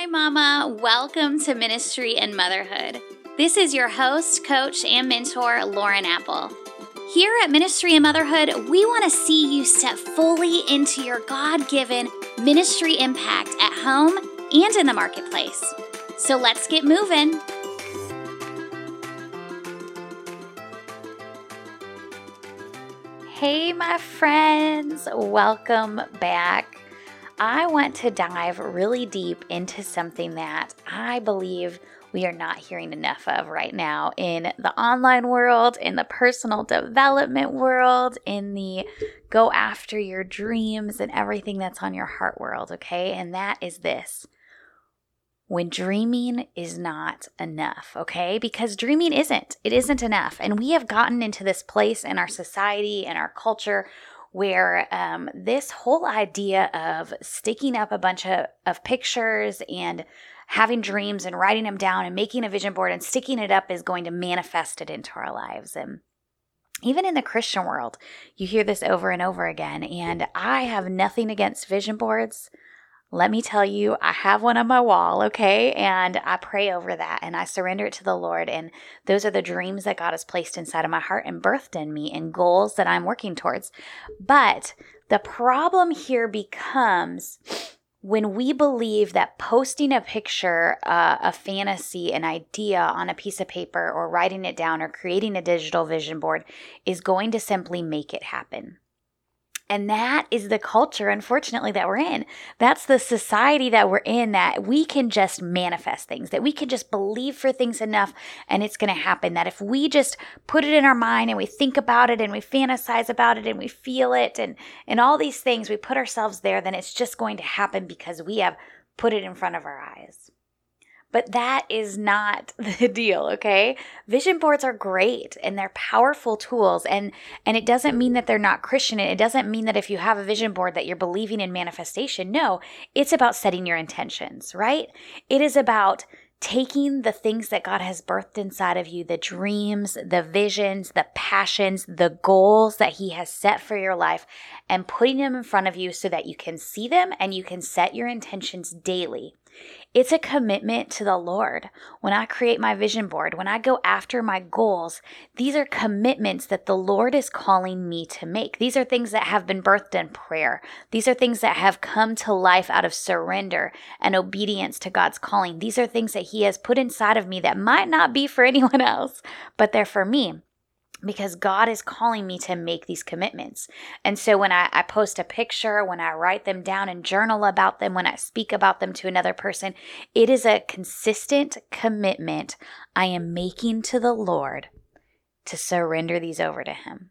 Hi, Mama. Welcome to Ministry and Motherhood. This is your host, coach, and mentor, Lauren Apple. Here at Ministry and Motherhood, we want to see you step fully into your God given ministry impact at home and in the marketplace. So let's get moving. Hey, my friends, welcome back. I want to dive really deep into something that I believe we are not hearing enough of right now in the online world, in the personal development world, in the go after your dreams and everything that's on your heart world, okay? And that is this when dreaming is not enough, okay? Because dreaming isn't. It isn't enough. And we have gotten into this place in our society and our culture where um, this whole idea of sticking up a bunch of, of pictures and having dreams and writing them down and making a vision board and sticking it up is going to manifest it into our lives. And even in the Christian world, you hear this over and over again. And I have nothing against vision boards. Let me tell you, I have one on my wall, okay? And I pray over that and I surrender it to the Lord. And those are the dreams that God has placed inside of my heart and birthed in me and goals that I'm working towards. But the problem here becomes when we believe that posting a picture, uh, a fantasy, an idea on a piece of paper, or writing it down, or creating a digital vision board is going to simply make it happen. And that is the culture, unfortunately, that we're in. That's the society that we're in that we can just manifest things, that we can just believe for things enough and it's going to happen. That if we just put it in our mind and we think about it and we fantasize about it and we feel it and, and all these things, we put ourselves there, then it's just going to happen because we have put it in front of our eyes. But that is not the deal, okay? Vision boards are great and they're powerful tools and and it doesn't mean that they're not Christian. It doesn't mean that if you have a vision board that you're believing in manifestation. No, it's about setting your intentions, right? It is about taking the things that God has birthed inside of you, the dreams, the visions, the passions, the goals that He has set for your life, and putting them in front of you so that you can see them and you can set your intentions daily. It's a commitment to the Lord. When I create my vision board, when I go after my goals, these are commitments that the Lord is calling me to make. These are things that have been birthed in prayer. These are things that have come to life out of surrender and obedience to God's calling. These are things that He has put inside of me that might not be for anyone else, but they're for me because God is calling me to make these commitments. And so when I, I, post a picture, when I write them down and journal about them, when I speak about them to another person, it is a consistent commitment I am making to the Lord to surrender these over to Him,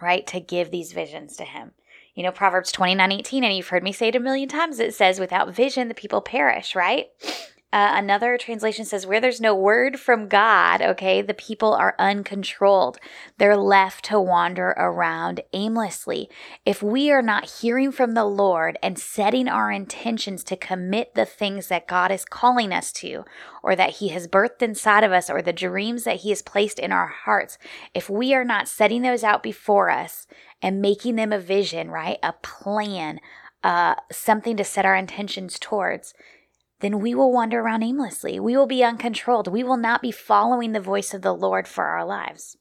right? To give these visions to Him. You know, Proverbs 29 18, and you've heard me say it a million times, it says, without vision, the people perish, right? Uh, another translation says, where there's no word from God, okay, the people are uncontrolled. They're left to wander around aimlessly. If we are not hearing from the Lord and setting our intentions to commit the things that God is calling us to, or that He has birthed inside of us, or the dreams that He has placed in our hearts, if we are not setting those out before us and making them a vision, right, a plan, uh, something to set our intentions towards, then we will wander around aimlessly. We will be uncontrolled. We will not be following the voice of the Lord for our lives.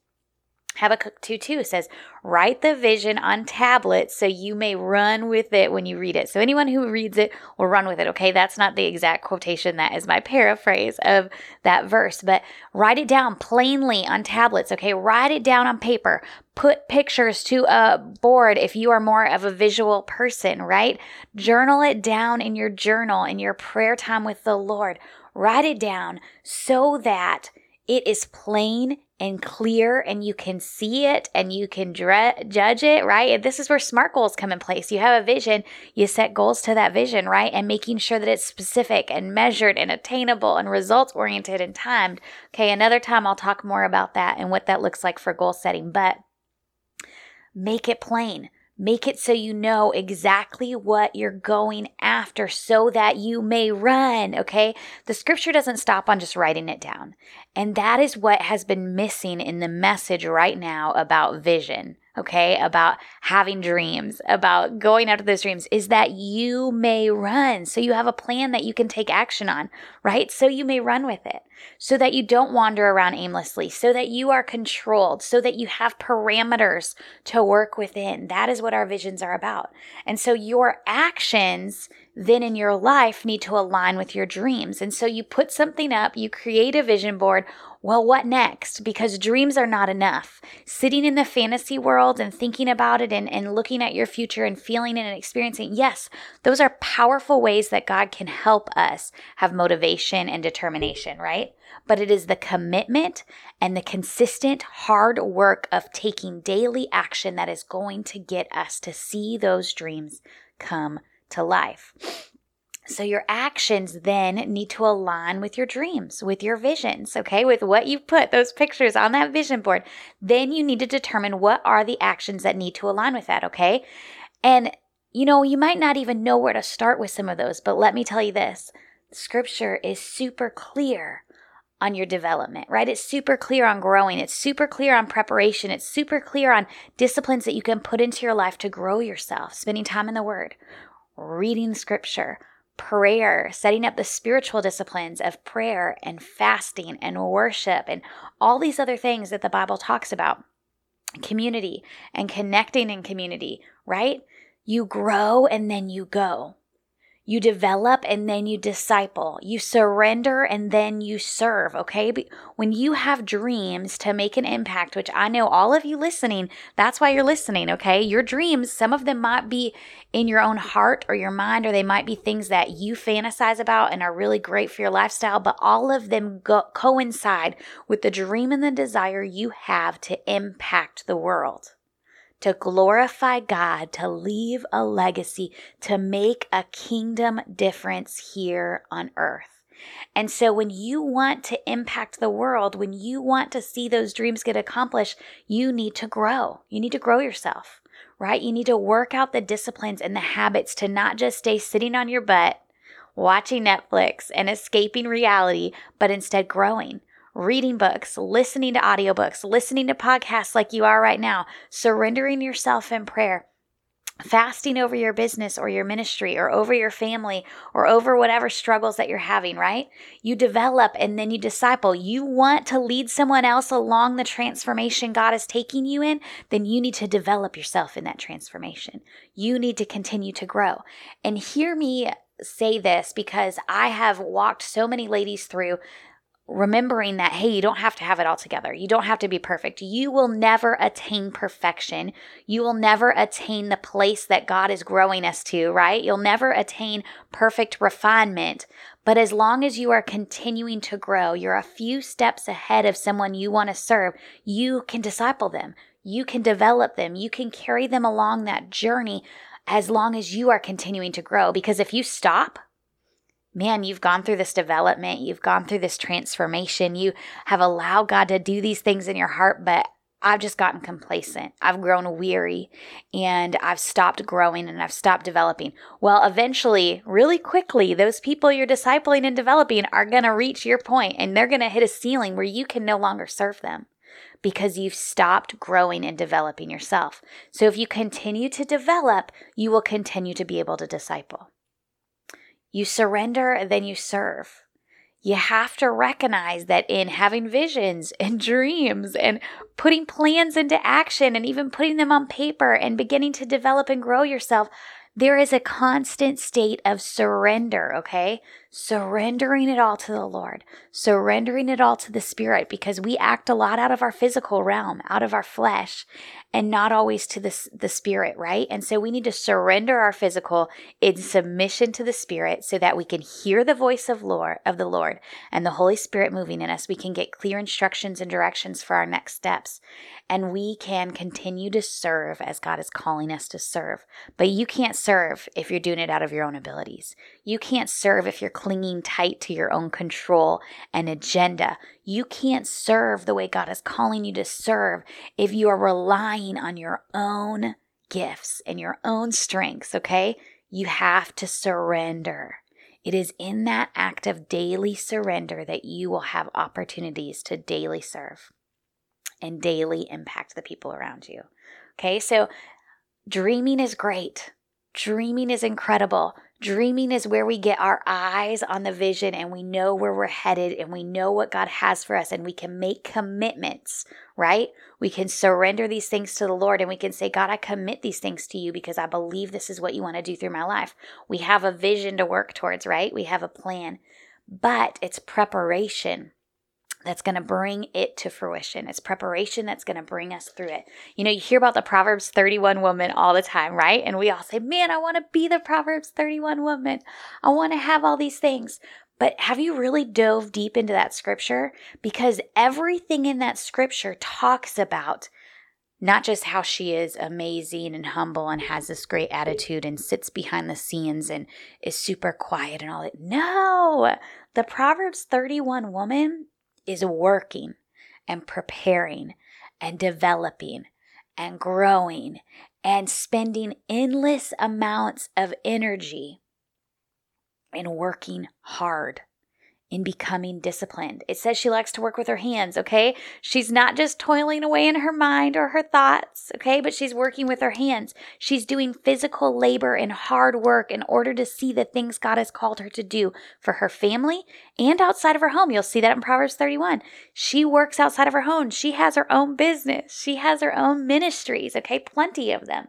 Habakkuk 2 2 says, Write the vision on tablets so you may run with it when you read it. So anyone who reads it will run with it. Okay, that's not the exact quotation. That is my paraphrase of that verse. But write it down plainly on tablets. Okay, write it down on paper. Put pictures to a board if you are more of a visual person, right? Journal it down in your journal, in your prayer time with the Lord. Write it down so that it is plain and clear and you can see it and you can dre- judge it, right? And this is where SMART goals come in place. You have a vision, you set goals to that vision, right? And making sure that it's specific and measured and attainable and results oriented and timed. Okay, another time I'll talk more about that and what that looks like for goal setting, but make it plain. Make it so you know exactly what you're going after so that you may run, okay? The scripture doesn't stop on just writing it down. And that is what has been missing in the message right now about vision, okay, about having dreams, about going after those dreams, is that you may run. So you have a plan that you can take action on, right? So you may run with it, so that you don't wander around aimlessly, so that you are controlled, so that you have parameters to work within. That is what our visions are about. And so your actions then in your life need to align with your dreams. And so you put something up, you create a vision board well, what next? Because dreams are not enough. Sitting in the fantasy world and thinking about it and, and looking at your future and feeling it and experiencing, yes, those are powerful ways that God can help us have motivation and determination, right? But it is the commitment and the consistent hard work of taking daily action that is going to get us to see those dreams come to life. So your actions then need to align with your dreams, with your visions, okay? With what you've put those pictures on that vision board. Then you need to determine what are the actions that need to align with that, okay? And you know, you might not even know where to start with some of those, but let me tell you this. Scripture is super clear on your development, right? It's super clear on growing. It's super clear on preparation. It's super clear on disciplines that you can put into your life to grow yourself, spending time in the Word, reading Scripture, prayer, setting up the spiritual disciplines of prayer and fasting and worship and all these other things that the Bible talks about, community and connecting in community, right? You grow and then you go. You develop and then you disciple. You surrender and then you serve, okay? But When you have dreams to make an impact, which I know all of you listening, that's why you're listening, okay? Your dreams, some of them might be in your own heart or your mind, or they might be things that you fantasize about and are really great for your lifestyle, but all of them go- coincide with the dream and the desire you have to impact the world to glorify God, to leave a legacy, to make a kingdom difference here on earth. And so, when you want to impact the world, when you want to see those dreams get accomplished, you need to grow. You need to grow yourself, right? You need to work out the disciplines and the habits to not just stay sitting on your butt, watching Netflix and escaping reality, but instead growing reading books, listening to audiobooks, listening to podcasts like you are right now, surrendering yourself in prayer, fasting over your business or your ministry or over your family or over whatever struggles that you're having, right? You develop and then you disciple. You want to lead someone else along the transformation God is taking you in, then you need to develop yourself in that transformation. You need to continue to grow. And hear me say this because I have walked so many ladies through remembering that, hey, you don't have to have it all together. You don't have to be perfect. You will never attain perfection. You will never attain the place that God is growing us to, right? You'll never attain perfect refinement. But as long as you are continuing to grow, you're a few steps ahead of someone you want to serve, you can disciple them. You can develop them. You can carry them along that journey as long as you are continuing to grow. Because if you stop, man, you've gone through this development, you've gone through this transformation, you have allowed God to do these things in your heart, but I've just gotten complacent. I've grown weary and I've stopped growing and I've stopped developing. Well, eventually, really quickly, those people you're discipling and developing are going to reach your point and they're going to hit a ceiling where you can no longer serve them because you've stopped growing and developing yourself. So if you continue to develop, you will continue to be able to disciple. You surrender, then you serve. You have to recognize that in having visions and dreams and putting plans into action and even putting them on paper and beginning to develop and grow yourself, there is a constant state of surrender, okay? Surrendering it all to the Lord, surrendering it all to the Spirit, because we act a lot out of our physical realm, out of our flesh and not always to the, the spirit, right? And so we need to surrender our physical in submission to the spirit so that we can hear the voice of Lord of the Lord and the Holy Spirit moving in us. We can get clear instructions and directions for our next steps. And we can continue to serve as God is calling us to serve. But you can't serve if you're doing it out of your own abilities. You can't serve if you're clinging tight to your own control and agenda. You can't serve the way God is calling you to serve if you are relying on your own gifts and your own strengths, okay? You have to surrender. It is in that act of daily surrender that you will have opportunities to daily serve and daily impact the people around you. Okay, so dreaming is great. Dreaming is incredible. Dreaming is where we get our eyes on the vision and we know where we're headed and we know what God has for us and we can make commitments, right? We can surrender these things to the Lord and we can say, God, I commit these things to you because I believe this is what you want to do through my life. We have a vision to work towards, right? We have a plan, but it's preparation that's going to bring it to fruition. It's preparation that's going to bring us through it. You know, you hear about the Proverbs 31 woman all the time, right? And we all say, man, I want to be the Proverbs 31 woman. I want to have all these things. But have you really dove deep into that scripture? Because everything in that scripture talks about not just how she is amazing and humble and has this great attitude and sits behind the scenes and is super quiet and all that. No, the Proverbs 31 woman is working and preparing and developing and growing and spending endless amounts of energy and working hard in becoming disciplined. It says she likes to work with her hands, okay? She's not just toiling away in her mind or her thoughts, okay? But she's working with her hands. She's doing physical labor and hard work in order to see the things God has called her to do for her family and outside of her home. You'll see that in Proverbs 31. She works outside of her home. She has her own business. She has her own ministries, okay? Plenty of them.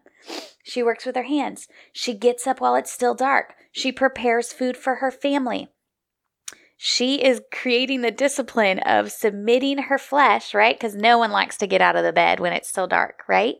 She works with her hands. She gets up while it's still dark. She prepares food for her family she is creating the discipline of submitting her flesh, right? Because no one likes to get out of the bed when it's still dark, right?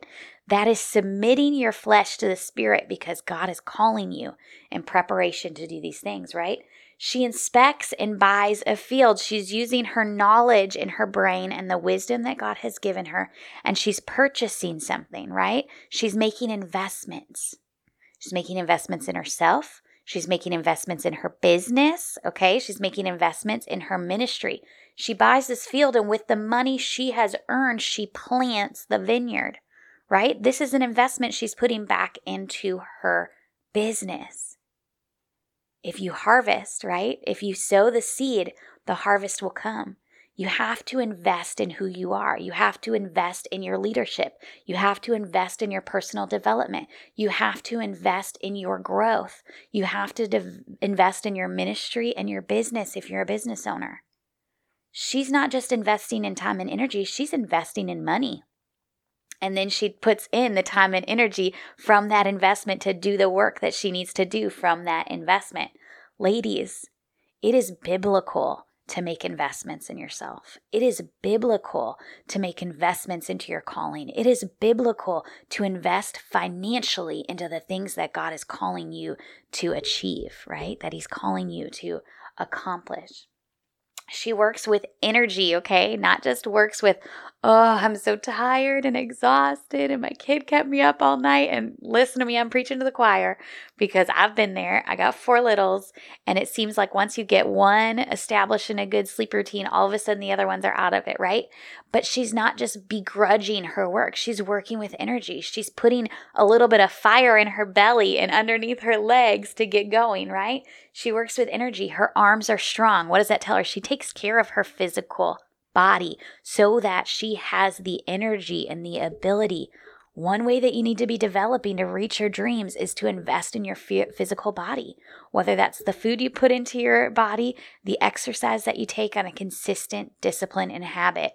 That is submitting your flesh to the spirit because God is calling you in preparation to do these things, right? She inspects and buys a field. She's using her knowledge in her brain and the wisdom that God has given her, and she's purchasing something, right? She's making investments. She's making investments in herself. She's making investments in her business, okay? She's making investments in her ministry. She buys this field, and with the money she has earned, she plants the vineyard, right? This is an investment she's putting back into her business. If you harvest, right? If you sow the seed, the harvest will come. You have to invest in who you are. You have to invest in your leadership. You have to invest in your personal development. You have to invest in your growth. You have to de- invest in your ministry and your business if you're a business owner. She's not just investing in time and energy, she's investing in money. And then she puts in the time and energy from that investment to do the work that she needs to do from that investment. Ladies, it is biblical to make investments in yourself. It is biblical to make investments into your calling. It is biblical to invest financially into the things that God is calling you to achieve, right? That He's calling you to accomplish. She works with energy, okay? Not just works with, oh, I'm so tired and exhausted, and my kid kept me up all night. And listen to me, I'm preaching to the choir because I've been there. I got four littles, and it seems like once you get one established in a good sleep routine, all of a sudden the other ones are out of it, right? But she's not just begrudging her work, she's working with energy. She's putting a little bit of fire in her belly and underneath her legs to get going, right? She works with energy. Her arms are strong. What does that tell her? She takes care of her physical body so that she has the energy and the ability. One way that you need to be developing to reach your dreams is to invest in your physical body, whether that's the food you put into your body, the exercise that you take on a consistent discipline and habit.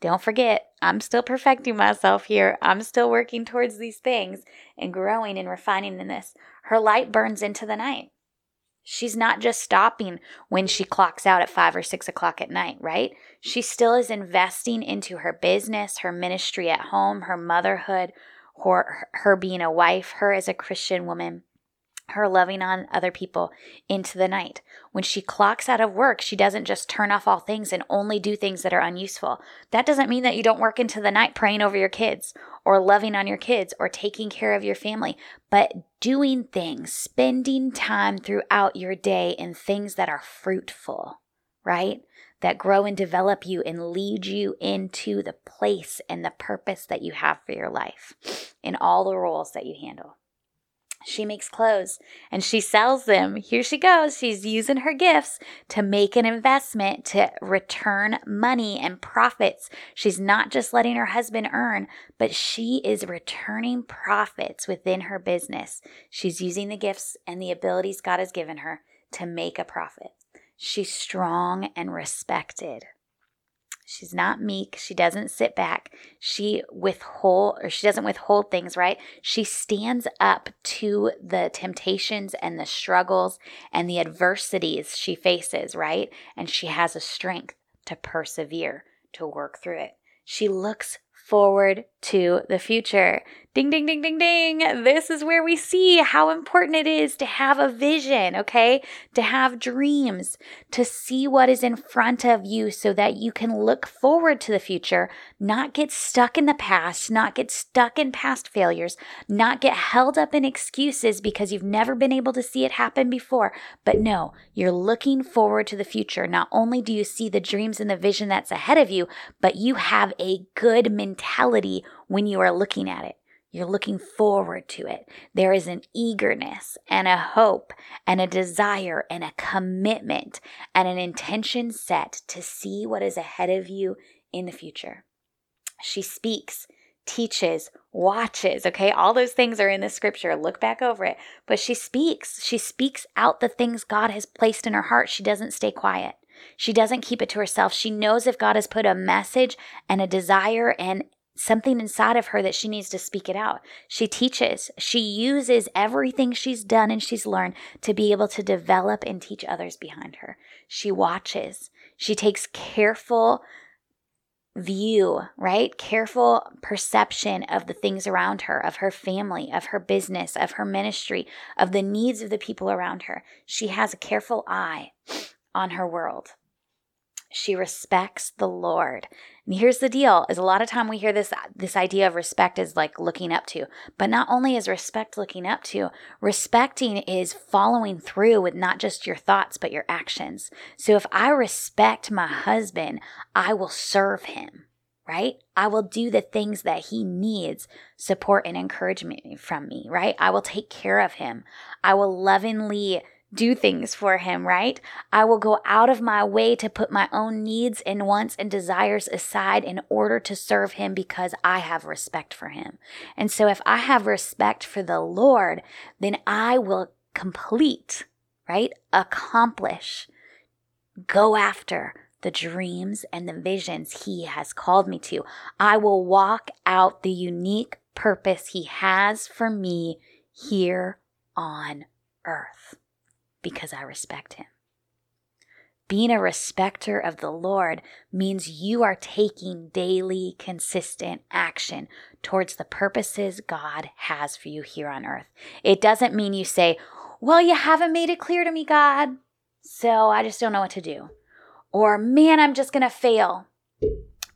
Don't forget, I'm still perfecting myself here. I'm still working towards these things and growing and refining in this. Her light burns into the night. She's not just stopping when she clocks out at five or six o'clock at night, right? She still is investing into her business, her ministry at home, her motherhood, her, her being a wife, her as a Christian woman her loving on other people into the night. When she clocks out of work, she doesn't just turn off all things and only do things that are unuseful. That doesn't mean that you don't work into the night praying over your kids or loving on your kids or taking care of your family, but doing things, spending time throughout your day in things that are fruitful, right? That grow and develop you and lead you into the place and the purpose that you have for your life in all the roles that you handle. She makes clothes and she sells them. Here she goes. She's using her gifts to make an investment to return money and profits. She's not just letting her husband earn, but she is returning profits within her business. She's using the gifts and the abilities God has given her to make a profit. She's strong and respected. She's not meek. She doesn't sit back. She withhold or she doesn't withhold things, right? She stands up to the temptations and the struggles and the adversities she faces, right? And she has a strength to persevere, to work through it. She looks forward to the future. Ding, ding, ding, ding, ding. This is where we see how important it is to have a vision, okay? To have dreams, to see what is in front of you so that you can look forward to the future, not get stuck in the past, not get stuck in past failures, not get held up in excuses because you've never been able to see it happen before. But no, you're looking forward to the future. Not only do you see the dreams and the vision that's ahead of you, but you have a good mentality when you are looking at it. You're looking forward to it. There is an eagerness and a hope and a desire and a commitment and an intention set to see what is ahead of you in the future. She speaks, teaches, watches, okay? All those things are in the scripture. Look back over it. But she speaks. She speaks out the things God has placed in her heart. She doesn't stay quiet. She doesn't keep it to herself. She knows if God has put a message and a desire and something inside of her that she needs to speak it out. She teaches, she uses everything she's done and she's learned to be able to develop and teach others behind her. She watches, she takes careful view, right? Careful perception of the things around her, of her family, of her business, of her ministry, of the needs of the people around her. She has a careful eye on her world. She respects the Lord. And here's the deal is a lot of time we hear this this idea of respect is like looking up to. But not only is respect looking up to, respecting is following through with not just your thoughts but your actions. So if I respect my husband, I will serve him right? I will do the things that he needs support and encouragement from me, right? I will take care of him. I will lovingly do things for him, right? I will go out of my way to put my own needs and wants and desires aside in order to serve him because I have respect for him. And so if I have respect for the Lord, then I will complete, right? Accomplish, go after the dreams and the visions he has called me to. I will walk out the unique purpose he has for me here on earth because I respect him. Being a respecter of the Lord means you are taking daily, consistent action towards the purposes God has for you here on earth. It doesn't mean you say, Well, you haven't made it clear to me, God, so I just don't know what to do. Or, Man, I'm just going to fail.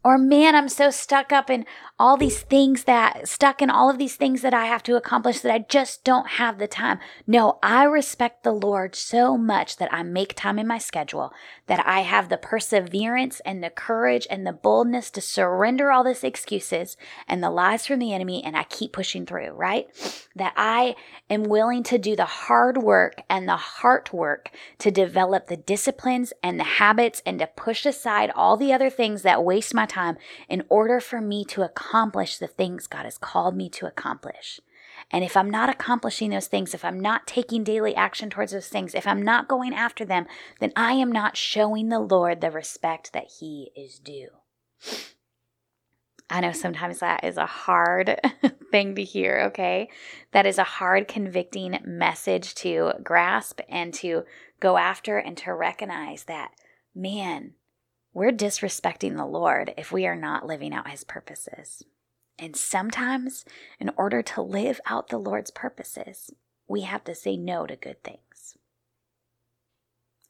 Or, man, I'm so stuck up in all these things that, stuck in all of these things that I have to accomplish that I just don't have the time. No, I respect the Lord so much that I make time in my schedule, that I have the perseverance and the courage and the boldness to surrender all these excuses and the lies from the enemy, and I keep pushing through, right? That I am willing to do the hard work and the heart work to develop the disciplines and the habits and to push aside all the other things that waste my time in order for me to accomplish the things God has called me to accomplish. And if I'm not accomplishing those things, if I'm not taking daily action towards those things, if I'm not going after them, then I am not showing the Lord the respect that He is due. I know sometimes that is a hard thing to hear, okay? That is a hard, convicting message to grasp and to go after and to recognize that, man, we're disrespecting the Lord if we are not living out his purposes. And sometimes, in order to live out the Lord's purposes, we have to say no to good things.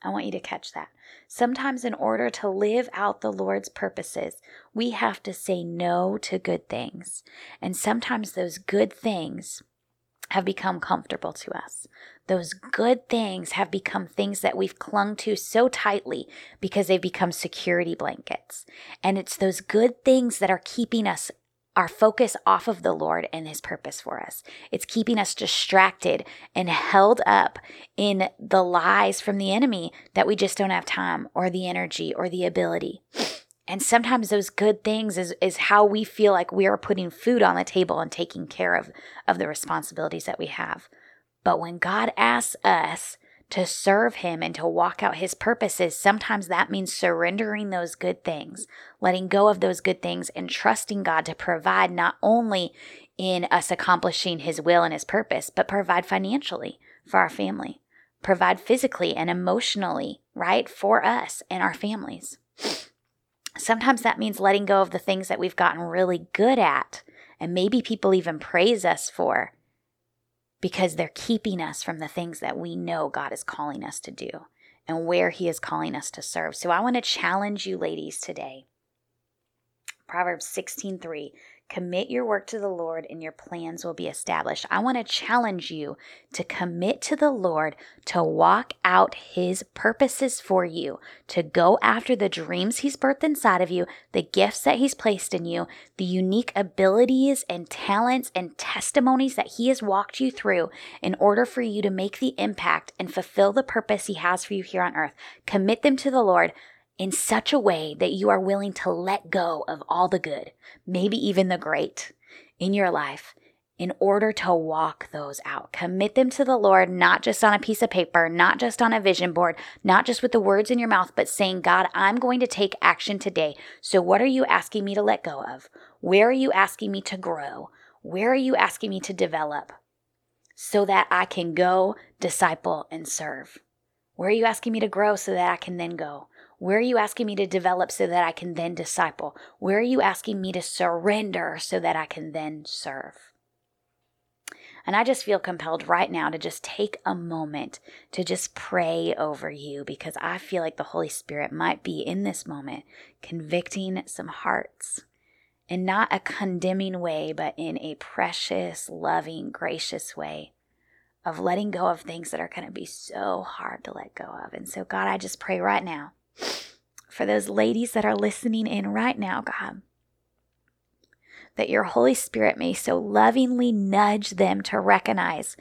I want you to catch that. Sometimes, in order to live out the Lord's purposes, we have to say no to good things. And sometimes those good things have become comfortable to us. Those good things have become things that we've clung to so tightly because they've become security blankets. And it's those good things that are keeping us our focus off of the Lord and His purpose for us. It's keeping us distracted and held up in the lies from the enemy that we just don't have time or the energy or the ability. And sometimes those good things is, is how we feel like we are putting food on the table and taking care of, of the responsibilities that we have. But when God asks us to serve Him and to walk out His purposes, sometimes that means surrendering those good things, letting go of those good things, and trusting God to provide not only in us accomplishing His will and His purpose, but provide financially for our family, provide physically and emotionally, right, for us and our families. Sometimes that means letting go of the things that we've gotten really good at, and maybe people even praise us for because they're keeping us from the things that we know God is calling us to do and where He is calling us to serve. So I want to challenge you, ladies, today. Proverbs 16 3 Commit your work to the Lord and your plans will be established. I want to challenge you to commit to the Lord to walk out his purposes for you, to go after the dreams he's birthed inside of you, the gifts that he's placed in you, the unique abilities and talents and testimonies that he has walked you through in order for you to make the impact and fulfill the purpose he has for you here on earth. Commit them to the Lord in such a way that you are willing to let go of all the good, maybe even the great in your life in order to walk those out. Commit them to the Lord, not just on a piece of paper, not just on a vision board, not just with the words in your mouth, but saying, God, I'm going to take action today. So, what are you asking me to let go of? Where are you asking me to grow? Where are you asking me to develop so that I can go, disciple, and serve? Where are you asking me to grow so that I can then go? Where are you asking me to develop so that I can then disciple? Where are you asking me to surrender so that I can then serve? And I just feel compelled right now to just take a moment to just pray over you because I feel like the Holy Spirit might be in this moment convicting some hearts in not a condemning way, but in a precious, loving, gracious way of letting go of things that are going to be so hard to let go of. And so, God, I just pray right now for those ladies that are listening in right now, God, that your Holy Spirit may so lovingly nudge them to recognize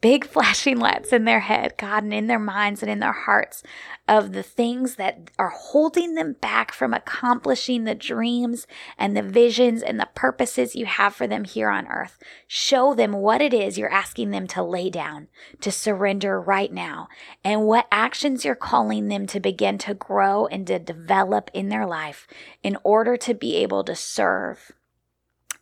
big flashing lights in their head, God, and in their minds and in their hearts of the things that are holding them back from accomplishing the dreams and the visions and the purposes you have for them here on earth. Show them what it is you're asking them to lay down, to surrender right now, and what actions you're calling them to begin to grow and to develop in their life in order to be able to serve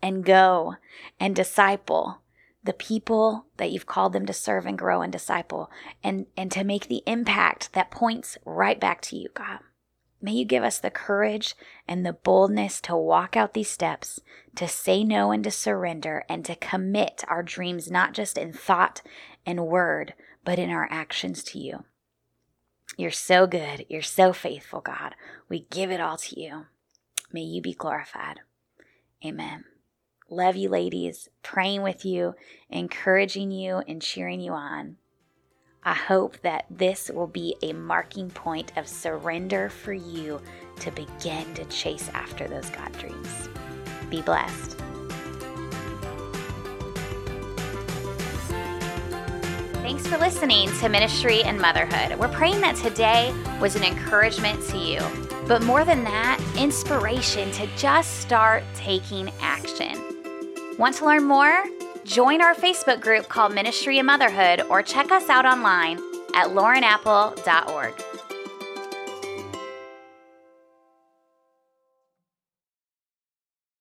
and go and disciple the people that you've called them to serve and grow and disciple and, and to make the impact that points right back to you, God. May you give us the courage and the boldness to walk out these steps, to say no and to surrender, and to commit our dreams not just in thought and word, but in our actions to you. You're so good. You're so faithful, God. We give it all to you. May you be glorified. Amen. Love you, ladies. Praying with you, encouraging you, and cheering you on. I hope that this will be a marking point of surrender for you to begin to chase after those God dreams. Be blessed. Thanks for listening to Ministry and Motherhood. We're praying that today was an encouragement to you, but more than that, inspiration to just start taking action. Want to learn more? Join our Facebook group called Ministry and Motherhood or check us out online at laurenapple.org.